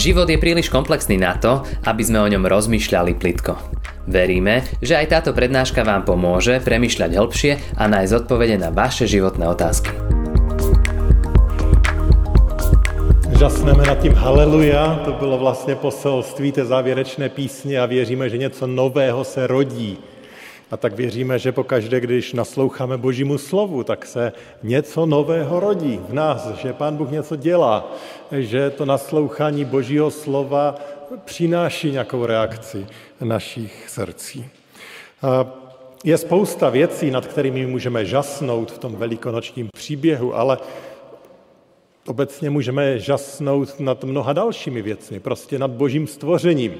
Život je príliš komplexný na to, aby sme o ňom rozmýšľali plitko. Veríme, že aj táto prednáška vám pomôže premyšľať hĺbšie a nájsť odpovede na vaše životné otázky. Žasneme nad tím haleluja, to bylo vlastně poselství té závěrečné písně a věříme, že něco nového se rodí. A tak věříme, že pokaždé, když nasloucháme Božímu slovu, tak se něco nového rodí v nás, že Pán Bůh něco dělá, že to naslouchání Božího slova přináší nějakou reakci našich srdcí. Je spousta věcí, nad kterými můžeme žasnout v tom velikonočním příběhu, ale obecně můžeme žasnout nad mnoha dalšími věcmi, prostě nad božím stvořením.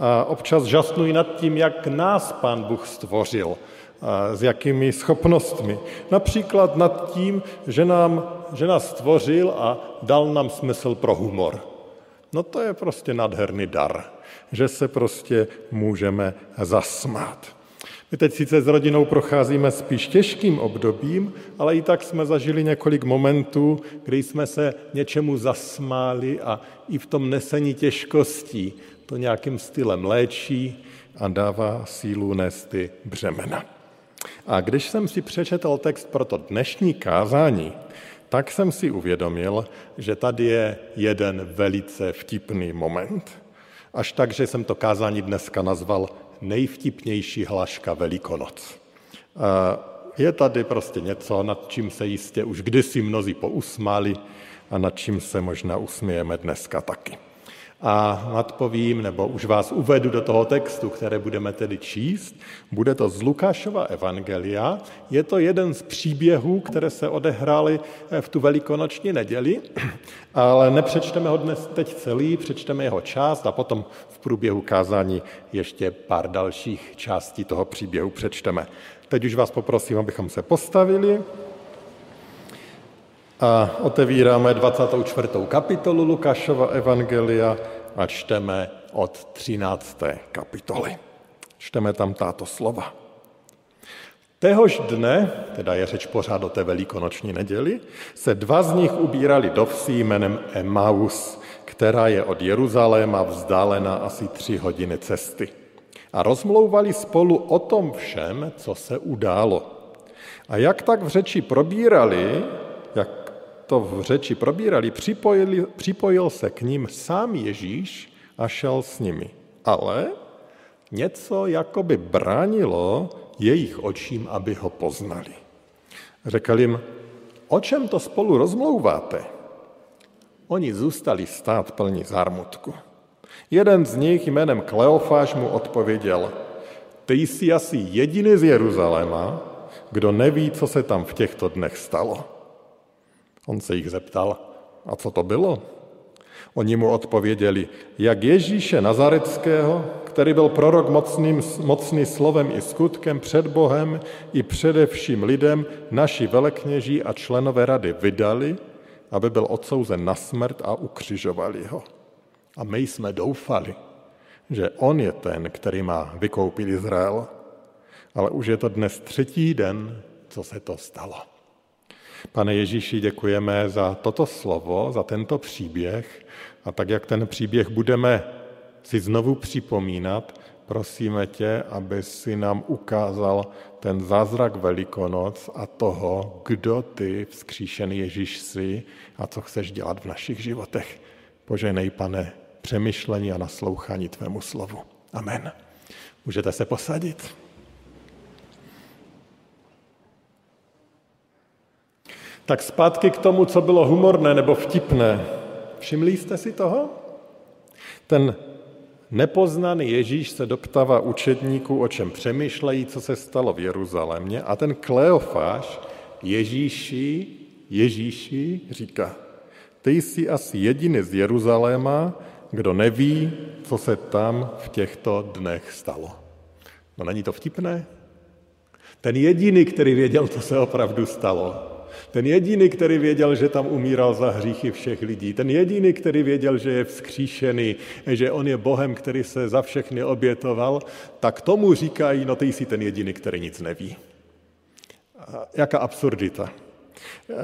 A občas žasnuji nad tím, jak nás pán Bůh stvořil, s jakými schopnostmi. Například nad tím, že, nám, že nás stvořil a dal nám smysl pro humor. No to je prostě nadherný dar, že se prostě můžeme zasmát. My teď sice s rodinou procházíme spíš těžkým obdobím, ale i tak jsme zažili několik momentů, kdy jsme se něčemu zasmáli a i v tom nesení těžkostí to nějakým stylem léčí a dává sílu nést ty břemena. A když jsem si přečetl text pro to dnešní kázání, tak jsem si uvědomil, že tady je jeden velice vtipný moment. Až tak, že jsem to kázání dneska nazval nejvtipnější hlaška Velikonoc. Je tady prostě něco, nad čím se jistě už kdysi mnozí pousmáli a nad čím se možná usmějeme dneska taky a nadpovím, nebo už vás uvedu do toho textu, které budeme tedy číst. Bude to z Lukášova evangelia. Je to jeden z příběhů, které se odehrály v tu velikonoční neděli, ale nepřečteme ho dnes teď celý, přečteme jeho část a potom v průběhu kázání ještě pár dalších částí toho příběhu přečteme. Teď už vás poprosím, abychom se postavili a otevíráme 24. kapitolu Lukášova Evangelia a čteme od 13. kapitoly. Čteme tam táto slova. Téhož dne, teda je řeč pořád o té velikonoční neděli, se dva z nich ubírali do vsi jménem Emmaus, která je od Jeruzaléma vzdálena asi tři hodiny cesty. A rozmlouvali spolu o tom všem, co se událo. A jak tak v řeči probírali, to v řeči probírali, připojili, připojil se k ním sám Ježíš a šel s nimi. Ale něco jakoby bránilo jejich očím, aby ho poznali. Řekl jim, o čem to spolu rozmlouváte? Oni zůstali stát plní zármutku. Jeden z nich jménem Kleofáš mu odpověděl, ty jsi asi jediný z Jeruzaléma, kdo neví, co se tam v těchto dnech stalo. On se jich zeptal, a co to bylo? Oni mu odpověděli, jak Ježíše Nazareckého, který byl prorok mocným, mocný slovem i skutkem před Bohem i především lidem, naši velekněží a členové rady vydali, aby byl odsouzen na smrt a ukřižovali ho. A my jsme doufali, že on je ten, který má vykoupit Izrael. Ale už je to dnes třetí den, co se to stalo. Pane Ježíši, děkujeme za toto slovo, za tento příběh a tak, jak ten příběh budeme si znovu připomínat, prosíme tě, aby si nám ukázal ten zázrak Velikonoc a toho, kdo ty, vzkříšený Ježíš jsi a co chceš dělat v našich životech. Poženej, pane, přemýšlení a naslouchání tvému slovu. Amen. Můžete se posadit. Tak zpátky k tomu, co bylo humorné nebo vtipné. Všimli jste si toho? Ten nepoznaný Ježíš se doptává učedníků, o čem přemýšlejí, co se stalo v Jeruzalémě a ten Kleofáš Ježíši, Ježíši říká, ty jsi asi jediný z Jeruzaléma, kdo neví, co se tam v těchto dnech stalo. No není to vtipné? Ten jediný, který věděl, co se opravdu stalo, ten jediný, který věděl, že tam umíral za hříchy všech lidí. Ten jediný, který věděl, že je vzkříšený, že on je Bohem, který se za všechny obětoval, tak tomu říkají, no ty jsi ten jediný, který nic neví. Jaká absurdita.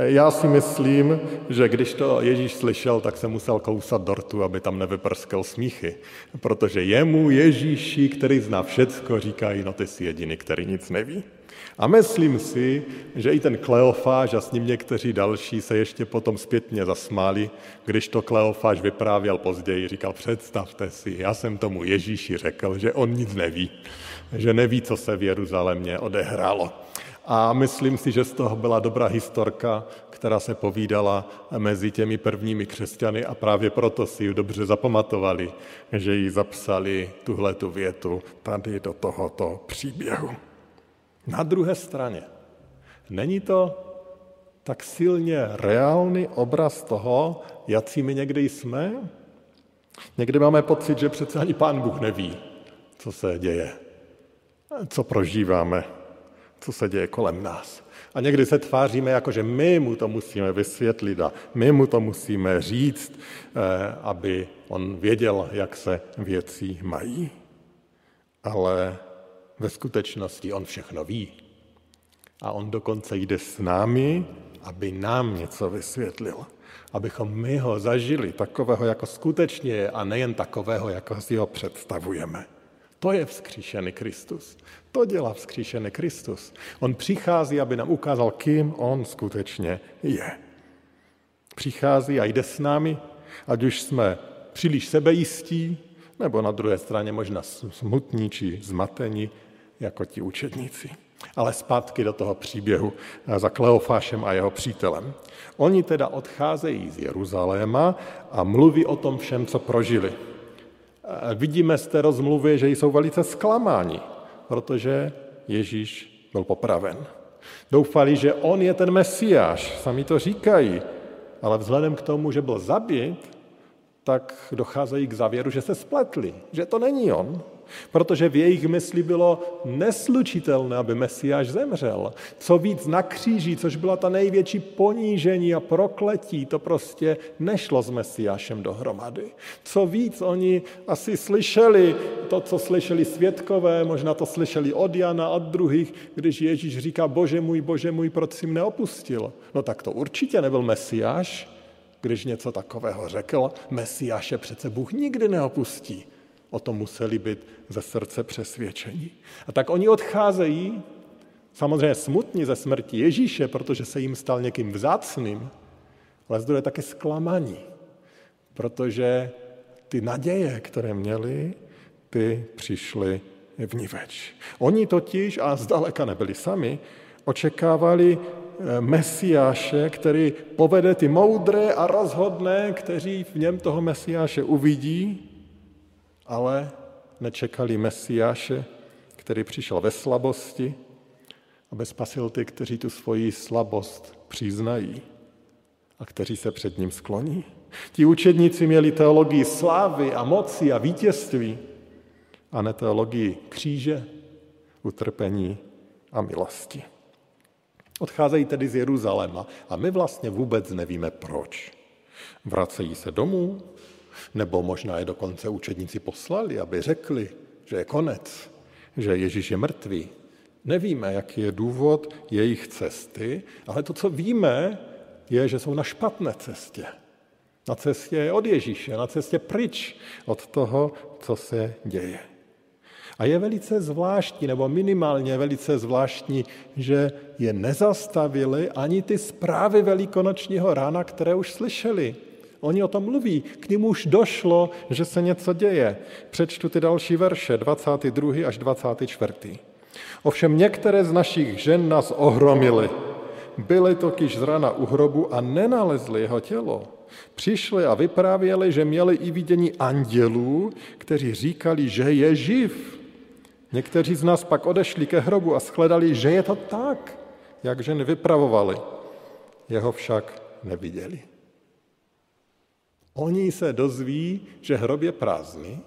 Já si myslím, že když to Ježíš slyšel, tak se musel kousat dortu, aby tam nevyprskal smíchy. Protože jemu Ježíši, který zná všecko, říkají, no ty jsi jediný, který nic neví. A myslím si, že i ten Kleofáš a s ním někteří další se ještě potom zpětně zasmáli, když to Kleofáš vyprávěl později, říkal, představte si, já jsem tomu Ježíši řekl, že on nic neví, že neví, co se v Jeruzalémě odehrálo. A myslím si, že z toho byla dobrá historka, která se povídala mezi těmi prvními křesťany a právě proto si ji dobře zapamatovali, že ji zapsali tuhle tu větu tady do tohoto příběhu. Na druhé straně, není to tak silně reálný obraz toho, jaký my někdy jsme? Někdy máme pocit, že přece ani Pán Bůh neví, co se děje, co prožíváme, co se děje kolem nás. A někdy se tváříme jako, že my mu to musíme vysvětlit a my mu to musíme říct, eh, aby on věděl, jak se věci mají. Ale ve skutečnosti on všechno ví. A on dokonce jde s námi, aby nám něco vysvětlil. Abychom my ho zažili takového, jako skutečně je, a nejen takového, jako si ho představujeme. To je vzkříšený Kristus. To dělá vzkříšený Kristus. On přichází, aby nám ukázal, kým on skutečně je. Přichází a jde s námi, ať už jsme příliš sebejistí, nebo na druhé straně možná smutní či zmatení, jako ti učedníci. Ale zpátky do toho příběhu za Kleofášem a jeho přítelem. Oni teda odcházejí z Jeruzaléma a mluví o tom všem, co prožili. Vidíme z té rozmluvy, že jsou velice zklamáni, protože Ježíš byl popraven. Doufali, že on je ten mesiáš, sami to říkají, ale vzhledem k tomu, že byl zabit, tak docházejí k závěru, že se spletli, že to není on, protože v jejich mysli bylo neslučitelné, aby Mesiáš zemřel. Co víc na kříži, což byla ta největší ponížení a prokletí, to prostě nešlo s Mesiášem dohromady. Co víc, oni asi slyšeli to, co slyšeli světkové, možná to slyšeli od Jana, od druhých, když Ježíš říká, bože můj, bože můj, proč jsi mne opustil? No tak to určitě nebyl Mesiáš, když něco takového řekl, Mesiáše přece Bůh nikdy neopustí. O tom museli být ze srdce přesvědčení. A tak oni odcházejí, samozřejmě smutní ze smrti Ježíše, protože se jim stal někým vzácným, ale zdroje taky zklamaní, protože ty naděje, které měli, ty přišly v ní več. Oni totiž, a zdaleka nebyli sami, očekávali eh, Mesiáše, který povede ty moudré a rozhodné, kteří v něm toho Mesiáše uvidí ale nečekali Mesiáše, který přišel ve slabosti, aby spasil ty, kteří tu svoji slabost přiznají a kteří se před ním skloní. Ti učedníci měli teologii slávy a moci a vítězství a ne teologii kříže, utrpení a milosti. Odcházejí tedy z Jeruzaléma a my vlastně vůbec nevíme proč. Vracejí se domů, nebo možná je dokonce učedníci poslali, aby řekli, že je konec, že Ježíš je mrtvý. Nevíme, jaký je důvod jejich cesty, ale to, co víme, je, že jsou na špatné cestě. Na cestě od Ježíše, na cestě pryč od toho, co se děje. A je velice zvláštní, nebo minimálně velice zvláštní, že je nezastavili ani ty zprávy velikonočního rána, které už slyšeli. Oni o tom mluví, k ním už došlo, že se něco děje. Přečtu ty další verše, 22. až 24. Ovšem některé z našich žen nás ohromily. Byly totiž z rana u hrobu a nenalezli jeho tělo. Přišli a vyprávěli, že měli i vidění andělů, kteří říkali, že je živ. Někteří z nás pak odešli ke hrobu a shledali, že je to tak, jak ženy vypravovali. Jeho však neviděli. Oni se dozví, že hrob je prázdný,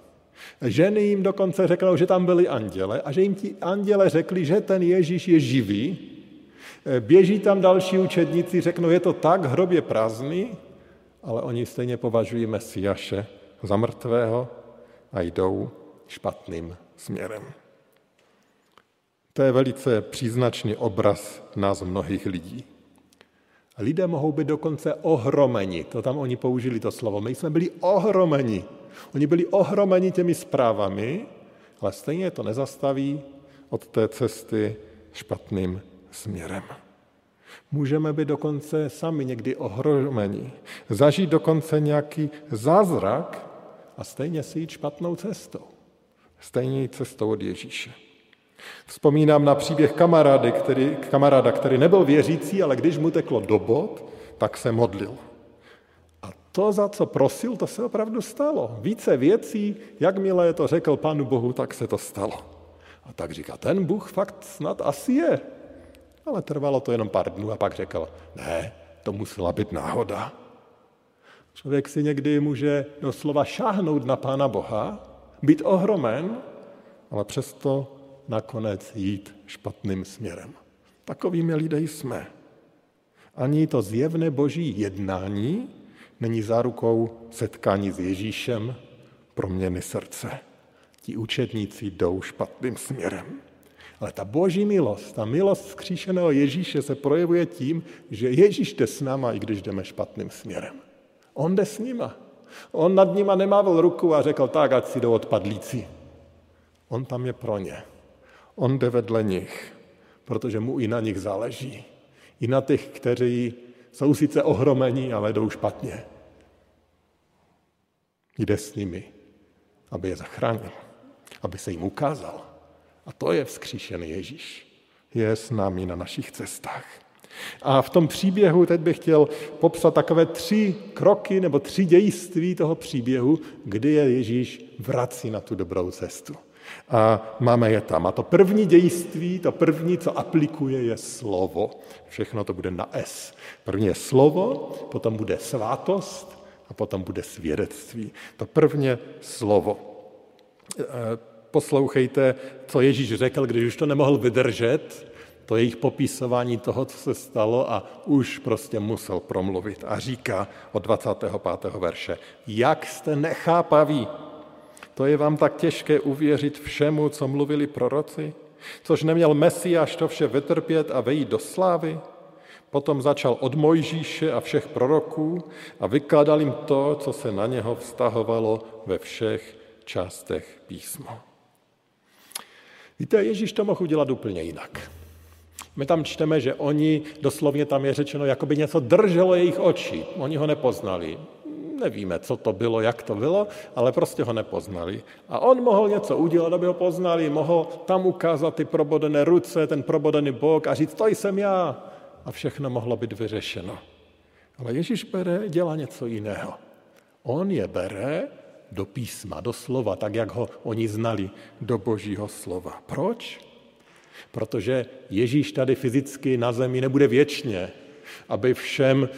ženy jim dokonce řeknou, že tam byli anděle a že jim ti anděle řekli, že ten Ježíš je živý. Běží tam další učedníci, řeknou, je to tak, hrob je prázdný, ale oni stejně považují Mesiaše za mrtvého a jdou špatným směrem. To je velice příznačný obraz nás mnohých lidí. Lidé mohou být dokonce ohromeni. To tam oni použili to slovo. My jsme byli ohromeni. Oni byli ohromeni těmi zprávami, ale stejně to nezastaví od té cesty špatným směrem. Můžeme být dokonce sami někdy ohromeni, zažít dokonce nějaký zázrak a stejně si jít špatnou cestou. Stejně jít cestou od Ježíše. Vzpomínám na příběh kamarády, který, kamaráda, který nebyl věřící, ale když mu teklo do bod, tak se modlil. A to, za co prosil, to se opravdu stalo. Více věcí, jakmile to řekl Pánu Bohu, tak se to stalo. A tak říká, ten Bůh fakt snad asi je. Ale trvalo to jenom pár dnů a pak řekl, ne, to musela být náhoda. Člověk si někdy může doslova šáhnout na Pána Boha, být ohromen, ale přesto nakonec jít špatným směrem. Takovými lidé jsme. Ani to zjevné boží jednání není zárukou setkání s Ježíšem, proměny srdce. Ti učetníci jdou špatným směrem. Ale ta boží milost, ta milost vzkříšeného Ježíše se projevuje tím, že Ježíš jde s náma, i když jdeme špatným směrem. On jde s nima. On nad nima nemával ruku a řekl, tak, ať si jdou odpadlíci. On tam je pro ně. On jde vedle nich, protože mu i na nich záleží. I na těch, kteří jsou sice ohromení, ale jdou špatně. Jde s nimi, aby je zachránil, aby se jim ukázal. A to je vzkříšený Ježíš. Je s námi na našich cestách. A v tom příběhu teď bych chtěl popsat takové tři kroky nebo tři dějství toho příběhu, kdy je Ježíš vrací na tu dobrou cestu. A máme je tam. A to první dějství, to první, co aplikuje, je slovo. Všechno to bude na S. První je slovo, potom bude svátost a potom bude svědectví. To prvně slovo. E, poslouchejte, co Ježíš řekl, když už to nemohl vydržet, to jejich popisování toho, co se stalo a už prostě musel promluvit. A říká od 25. verše, jak jste nechápaví, to je vám tak těžké uvěřit všemu, co mluvili proroci? Což neměl Mesiáš to vše vytrpět a vejít do slávy? Potom začal od Mojžíše a všech proroků a vykladal jim to, co se na něho vztahovalo ve všech částech písma. Víte, Ježíš to mohl udělat úplně jinak. My tam čteme, že oni, doslovně tam je řečeno, jako by něco drželo jejich oči. Oni ho nepoznali. Nevíme, co to bylo, jak to bylo, ale prostě ho nepoznali. A on mohl něco udělat, aby ho poznali, mohl tam ukázat ty probodené ruce, ten probodený bok a říct, to jsem já. A všechno mohlo být vyřešeno. Ale Ježíš bere, dělá něco jiného. On je bere do písma, do slova, tak jak ho oni znali, do božího slova. Proč? Protože Ježíš tady fyzicky na zemi nebude věčně, aby všem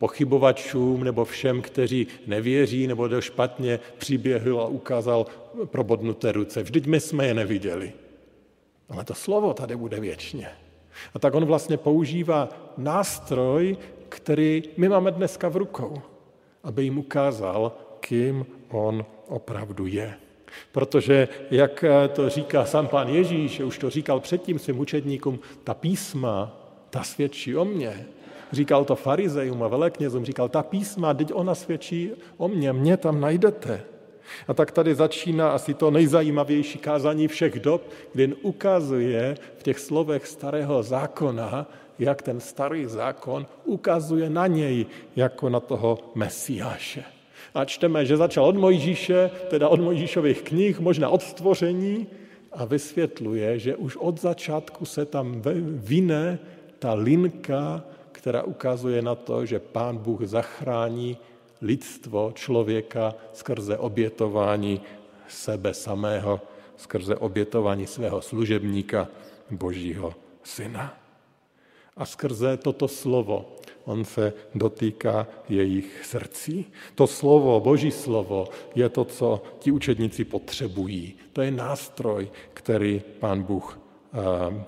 pochybovačům nebo všem, kteří nevěří nebo do špatně přiběhl a ukázal probodnuté ruce. Vždyť my jsme je neviděli. Ale to slovo tady bude věčně. A tak on vlastně používá nástroj, který my máme dneska v rukou, aby jim ukázal, kým on opravdu je. Protože, jak to říká sám pán Ježíš, už to říkal předtím svým učedníkům, ta písma, ta svědčí o mně. Říkal to farizejům a veleknězům, říkal, ta písma, teď ona svědčí o mně, mě tam najdete. A tak tady začíná asi to nejzajímavější kázání všech dob, kdy ukazuje v těch slovech starého zákona, jak ten starý zákon ukazuje na něj jako na toho Mesiáše. A čteme, že začal od Mojžíše, teda od Mojžíšových knih, možná od stvoření, a vysvětluje, že už od začátku se tam vyne ta linka, která ukazuje na to, že Pán Bůh zachrání lidstvo, člověka skrze obětování sebe samého, skrze obětování svého služebníka, Božího syna. A skrze toto slovo on se dotýká jejich srdcí. To slovo, boží slovo, je to, co ti učedníci potřebují. To je nástroj, který pán Bůh ehm,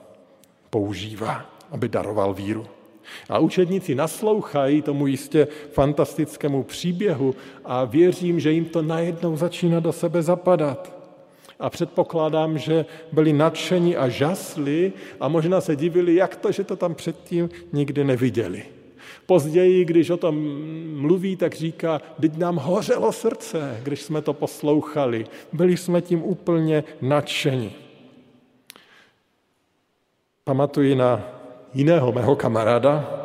používá, aby daroval víru. A učedníci naslouchají tomu jistě fantastickému příběhu a věřím, že jim to najednou začíná do sebe zapadat. A předpokládám, že byli nadšení a žasli a možná se divili, jak to, že to tam předtím nikdy neviděli. Později, když o tom mluví, tak říká, teď nám hořelo srdce, když jsme to poslouchali. Byli jsme tím úplně nadšeni. Pamatuji na jiného mého kamaráda,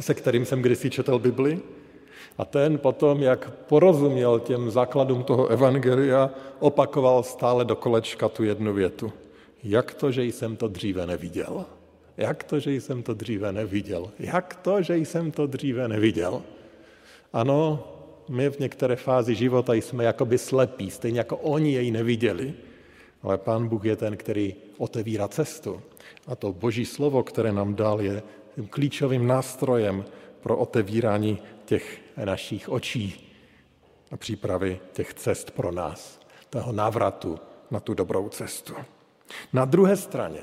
se kterým jsem kdysi četl Bibli, a ten potom, jak porozuměl těm základům toho evangelia, opakoval stále do kolečka tu jednu větu. Jak to, že jsem to dříve neviděl? Jak to, že jsem to dříve neviděl? Jak to, že jsem to dříve neviděl? Ano, my v některé fázi života jsme jakoby slepí, stejně jako oni jej neviděli. Ale Pán Bůh je ten, který otevírá cestu. A to Boží slovo, které nám dal, je klíčovým nástrojem pro otevírání těch našich očí a přípravy těch cest pro nás, toho návratu na tu dobrou cestu. Na druhé straně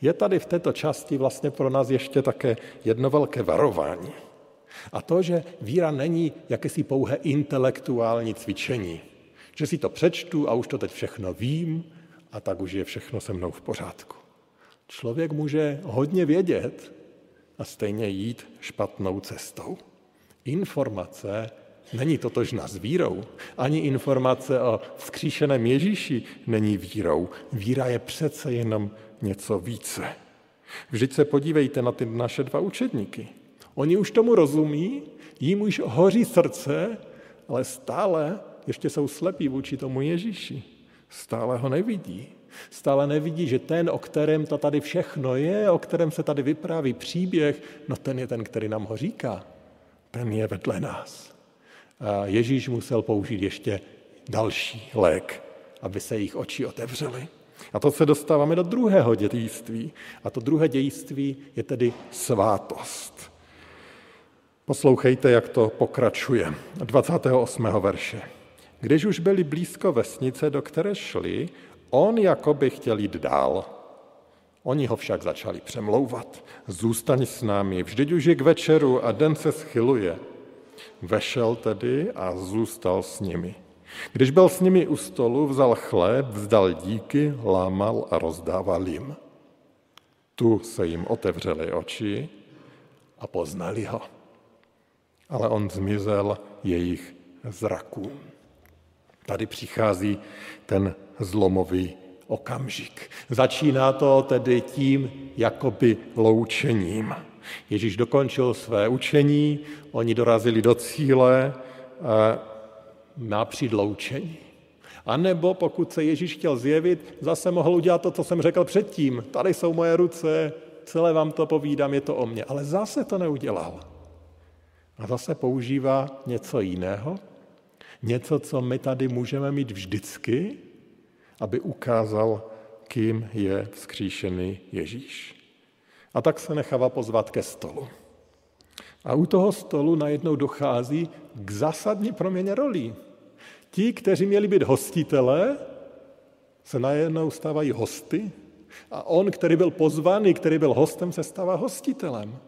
je tady v této části vlastně pro nás ještě také jedno velké varování. A to, že víra není jakési pouhé intelektuální cvičení. Že si to přečtu a už to teď všechno vím a tak už je všechno se mnou v pořádku. Člověk může hodně vědět a stejně jít špatnou cestou. Informace není totožná s vírou. Ani informace o vzkříšeném Ježíši není vírou. Víra je přece jenom něco více. Vždyť se podívejte na ty naše dva učedníky. Oni už tomu rozumí, jim už hoří srdce, ale stále ještě jsou slepí vůči tomu Ježíši. Stále ho nevidí. Stále nevidí, že ten, o kterém to tady všechno je, o kterém se tady vypráví příběh, no ten je ten, který nám ho říká. Ten je vedle nás. A Ježíš musel použít ještě další lék, aby se jejich oči otevřely. A to se dostáváme do druhého dějství. A to druhé dějství je tedy svátost. Poslouchejte, jak to pokračuje. 28. verše. Když už byli blízko vesnice, do které šli, on jako by chtěl jít dál. Oni ho však začali přemlouvat. Zůstaň s námi, vždyť už je k večeru a den se schyluje. Vešel tedy a zůstal s nimi. Když byl s nimi u stolu, vzal chléb, vzdal díky, lámal a rozdával jim. Tu se jim otevřely oči a poznali ho. Ale on zmizel jejich zrakům. Tady přichází ten zlomový okamžik. Začíná to tedy tím jakoby loučením. Ježíš dokončil své učení, oni dorazili do cíle, má přijít loučení. A nebo pokud se Ježíš chtěl zjevit, zase mohl udělat to, co jsem řekl předtím. Tady jsou moje ruce, celé vám to povídám, je to o mně. Ale zase to neudělal. A zase používá něco jiného, něco, co my tady můžeme mít vždycky, aby ukázal, kým je vzkříšený Ježíš. A tak se nechává pozvat ke stolu. A u toho stolu najednou dochází k zásadní proměně rolí. Ti, kteří měli být hostitelé, se najednou stávají hosty a on, který byl pozvaný, který byl hostem, se stává hostitelem.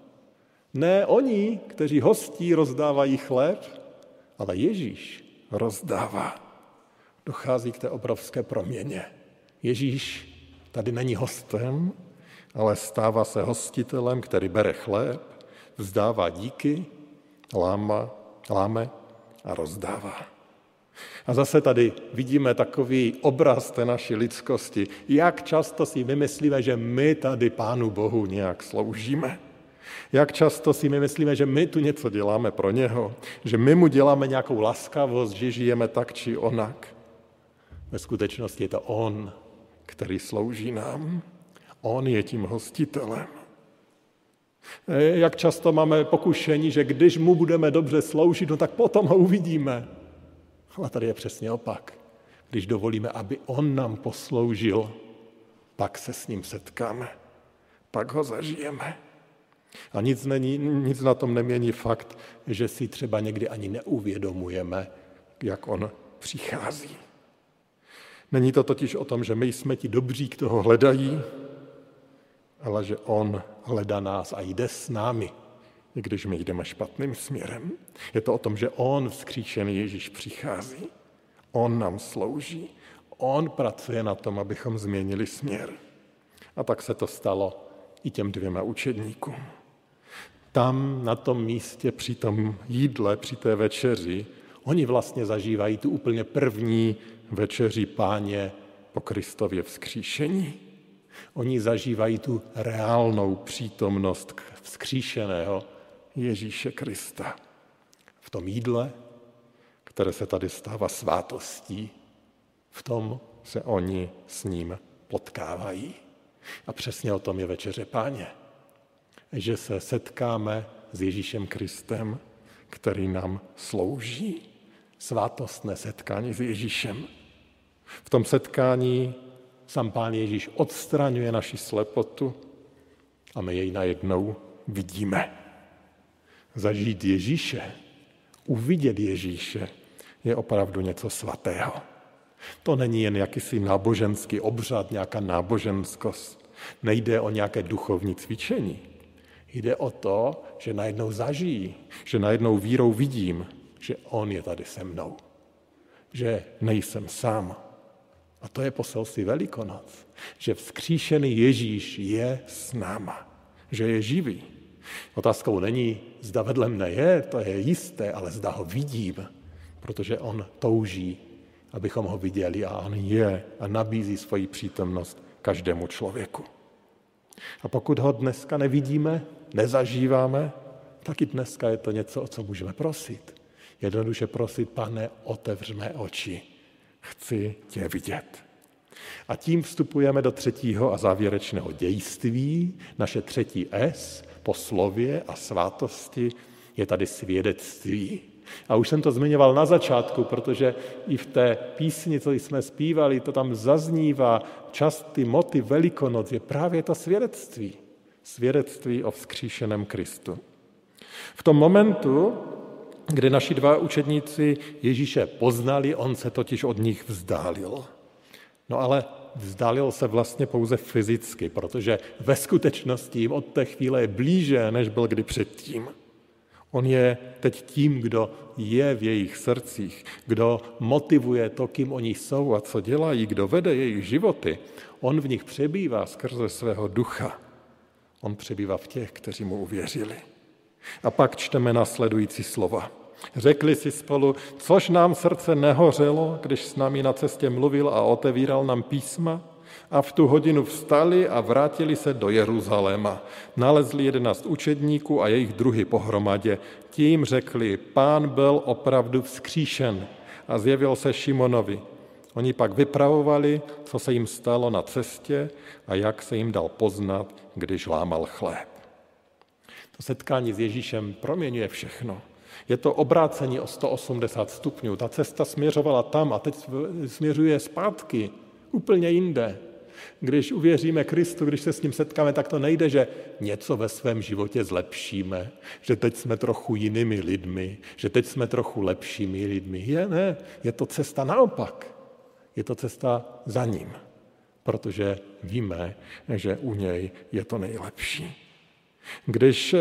Ne oni, kteří hostí, rozdávají chléb, ale Ježíš rozdává. Dochází k té obrovské proměně. Ježíš tady není hostem, ale stává se hostitelem, který bere chléb, vzdává díky, láma, láme a rozdává. A zase tady vidíme takový obraz té naší lidskosti. Jak často si my myslíme, že my tady Pánu Bohu nějak sloužíme. Jak často si my myslíme, že my tu něco děláme pro něho, že my mu děláme nějakou laskavost, že žijeme tak či onak. Ve skutečnosti je to on, který slouží nám. On je tím hostitelem. Jak často máme pokušení, že když mu budeme dobře sloužit, no tak potom ho uvidíme. Ale tady je přesně opak. Když dovolíme, aby on nám posloužil, pak se s ním setkáme, pak ho zažijeme. A nic, není, nic na tom nemění fakt, že si třeba někdy ani neuvědomujeme, jak on přichází. Není to totiž o tom, že my jsme ti dobří, kdo ho hledají, ale že on hledá nás a jde s námi, i když my jdeme špatným směrem. Je to o tom, že on, vzkříšený Ježíš, přichází. On nám slouží. On pracuje na tom, abychom změnili směr. A tak se to stalo i těm dvěma učedníkům. Tam na tom místě při tom jídle, při té večeři, oni vlastně zažívají tu úplně první večeři páně po Kristově vzkříšení. Oni zažívají tu reálnou přítomnost vzkříšeného Ježíše Krista. V tom jídle, které se tady stává svátostí, v tom se oni s ním potkávají. A přesně o tom je večeře páně. Že se setkáme s Ježíšem Kristem, který nám slouží. Svátostné setkání s Ježíšem. V tom setkání sám Pán Ježíš odstraňuje naši slepotu a my jej najednou vidíme. Zažít Ježíše, uvidět Ježíše, je opravdu něco svatého. To není jen jakýsi náboženský obřad, nějaká náboženskost. Nejde o nějaké duchovní cvičení. Jde o to, že najednou zažijí, že najednou vírou vidím, že On je tady se mnou. Že nejsem sám. A to je poselství Velikonoc. Že vzkříšený Ježíš je s náma. Že je živý. Otázkou není, zda vedle mne je, to je jisté, ale zda ho vidím, protože on touží, abychom ho viděli a on je a nabízí svoji přítomnost každému člověku. A pokud ho dneska nevidíme, nezažíváme, tak i dneska je to něco, o co můžeme prosit. Jednoduše prosit, pane, otevř mé oči, chci tě vidět. A tím vstupujeme do třetího a závěrečného dějství. Naše třetí S po slově a svátosti je tady svědectví. A už jsem to zmiňoval na začátku, protože i v té písni, co jsme zpívali, to tam zaznívá, častý motiv Velikonoc je právě to svědectví. Svědectví o vzkříšeném Kristu. V tom momentu, kdy naši dva učedníci Ježíše poznali, on se totiž od nich vzdálil. No ale vzdálil se vlastně pouze fyzicky, protože ve skutečnosti jim od té chvíle je blíže, než byl kdy předtím. On je teď tím, kdo je v jejich srdcích, kdo motivuje to, kým oni jsou a co dělají, kdo vede jejich životy. On v nich přebývá skrze svého ducha. On přebývá v těch, kteří mu uvěřili. A pak čteme následující slova. Řekli si spolu, což nám srdce nehořelo, když s námi na cestě mluvil a otevíral nám písma? A v tu hodinu vstali a vrátili se do Jeruzaléma. Nalezli jedenáct učedníků a jejich druhy pohromadě. Tím řekli, pán byl opravdu vzkříšen a zjevil se Šimonovi. Oni pak vypravovali, co se jim stalo na cestě a jak se jim dal poznat, když lámal chléb. To setkání s Ježíšem proměňuje všechno. Je to obrácení o 180 stupňů. Ta cesta směřovala tam a teď směřuje zpátky, úplně jinde. Když uvěříme Kristu, když se s ním setkáme, tak to nejde, že něco ve svém životě zlepšíme, že teď jsme trochu jinými lidmi, že teď jsme trochu lepšími lidmi. Je, ne, je to cesta naopak. Je to cesta za ním, protože víme, že u něj je to nejlepší. Když eh,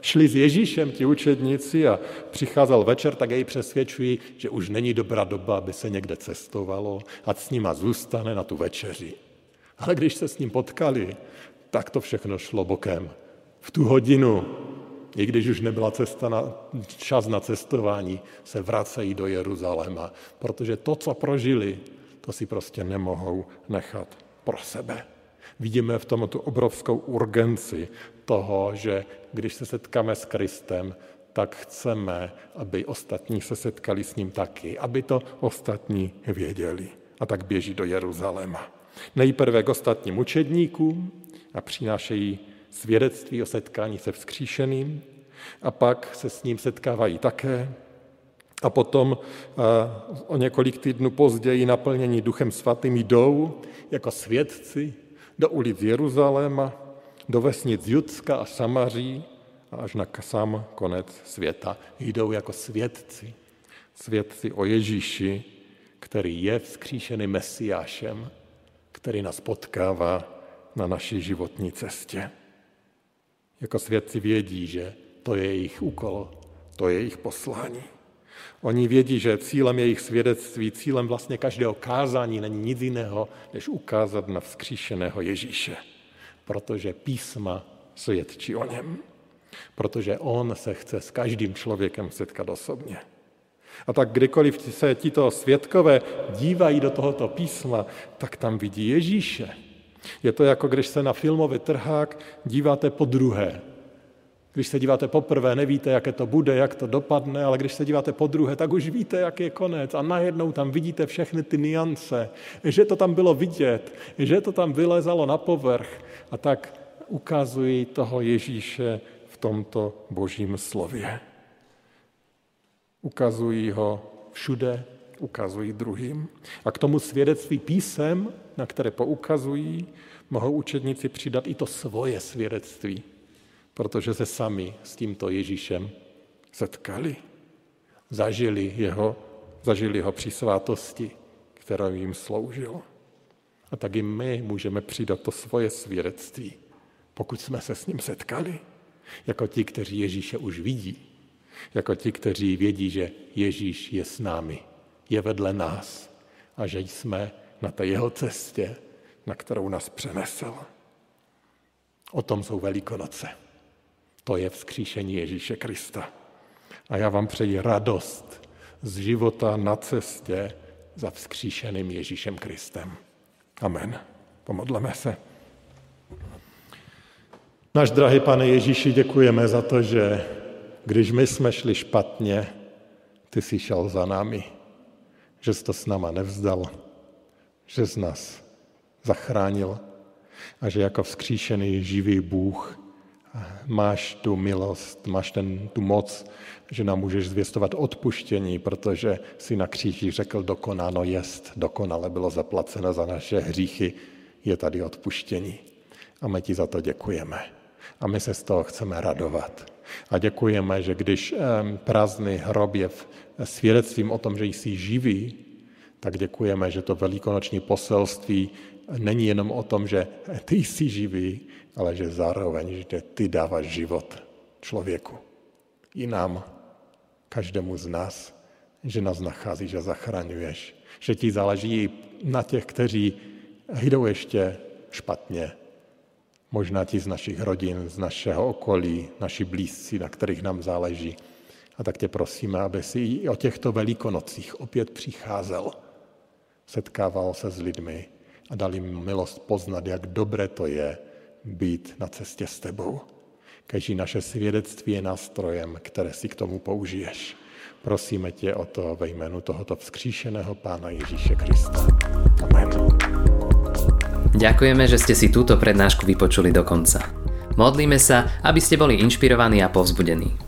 šli s Ježíšem ti učedníci a přicházel večer, tak jej přesvědčují, že už není dobrá doba, aby se někde cestovalo, a s nima zůstane na tu večeři. Ale když se s ním potkali, tak to všechno šlo bokem. V tu hodinu, i když už nebyla cesta na, čas na cestování, se vracejí do Jeruzaléma, protože to, co prožili, to si prostě nemohou nechat pro sebe. Vidíme v tom tu obrovskou urgenci toho, že když se setkáme s Kristem, tak chceme, aby ostatní se setkali s ním taky, aby to ostatní věděli. A tak běží do Jeruzaléma. Nejprve k ostatním učedníkům a přinášejí svědectví o setkání se vzkříšeným a pak se s ním setkávají také a potom o několik týdnů později naplnění Duchem Svatým jdou jako svědci do ulic Jeruzaléma, do vesnic Judska a Samaří a až na sám konec světa. Jdou jako svědci. Svědci o Ježíši, který je vzkříšený Mesiášem, který nás potkává na naší životní cestě. Jako svědci vědí, že to je jejich úkol, to je jejich poslání. Oni vědí, že cílem jejich svědectví, cílem vlastně každého kázání není nic jiného, než ukázat na vzkříšeného Ježíše, protože písma svědčí o něm. protože on se chce s každým člověkem setkat osobně. A tak kdykoliv se tito světkové dívají do tohoto písma, tak tam vidí Ježíše. Je to jako když se na filmový trhák díváte po druhé. Když se díváte poprvé, nevíte, jaké to bude, jak to dopadne, ale když se díváte po druhé, tak už víte, jak je konec. A najednou tam vidíte všechny ty niance, že to tam bylo vidět, že to tam vylezalo na povrch. A tak ukazují toho Ježíše v tomto božím slově. Ukazují ho všude, ukazují druhým. A k tomu svědectví písem, na které poukazují, mohou učedníci přidat i to svoje svědectví, protože se sami s tímto Ježíšem setkali. Zažili jeho, zažili ho při svátosti, kterou jim sloužil. A tak i my můžeme přidat to svoje svědectví, pokud jsme se s ním setkali, jako ti, kteří Ježíše už vidí, jako ti, kteří vědí, že Ježíš je s námi, je vedle nás a že jsme na té jeho cestě, na kterou nás přenesl. O tom jsou Velikonoce. To je vzkříšení Ježíše Krista. A já vám přeji radost z života na cestě za vzkříšeným Ježíšem Kristem. Amen. Pomodleme se. Náš drahý pane Ježíši, děkujeme za to, že když my jsme šli špatně, ty jsi šel za námi, že jsi to s náma nevzdal, že z nás zachránil a že jako vzkříšený živý Bůh máš tu milost, máš ten, tu moc, že nám můžeš zvěstovat odpuštění, protože si na kříži řekl, dokonáno jest, dokonale bylo zaplaceno za naše hříchy, je tady odpuštění. A my ti za to děkujeme. A my se z toho chceme radovat. A děkujeme, že když prázdný hrob je svědectvím o tom, že jsi živý, tak děkujeme, že to velikonoční poselství není jenom o tom, že ty jsi živý, ale že zároveň, že ty dáváš život člověku. I nám, každému z nás, že nás nacházíš a zachraňuješ. Že ti záleží na těch, kteří jdou ještě špatně, možná ti z našich rodin, z našeho okolí, naši blízci, na kterých nám záleží. A tak tě prosíme, aby si i o těchto velikonocích opět přicházel, setkával se s lidmi a dal jim milost poznat, jak dobré to je být na cestě s tebou. Každý naše svědectví je nástrojem, které si k tomu použiješ. Prosíme tě o to ve jménu tohoto vzkříšeného Pána Ježíše Krista. Amen. Ďakujeme, že ste si túto prednášku vypočuli do konca. Modlíme sa, aby ste boli inšpirovaní a povzbudení.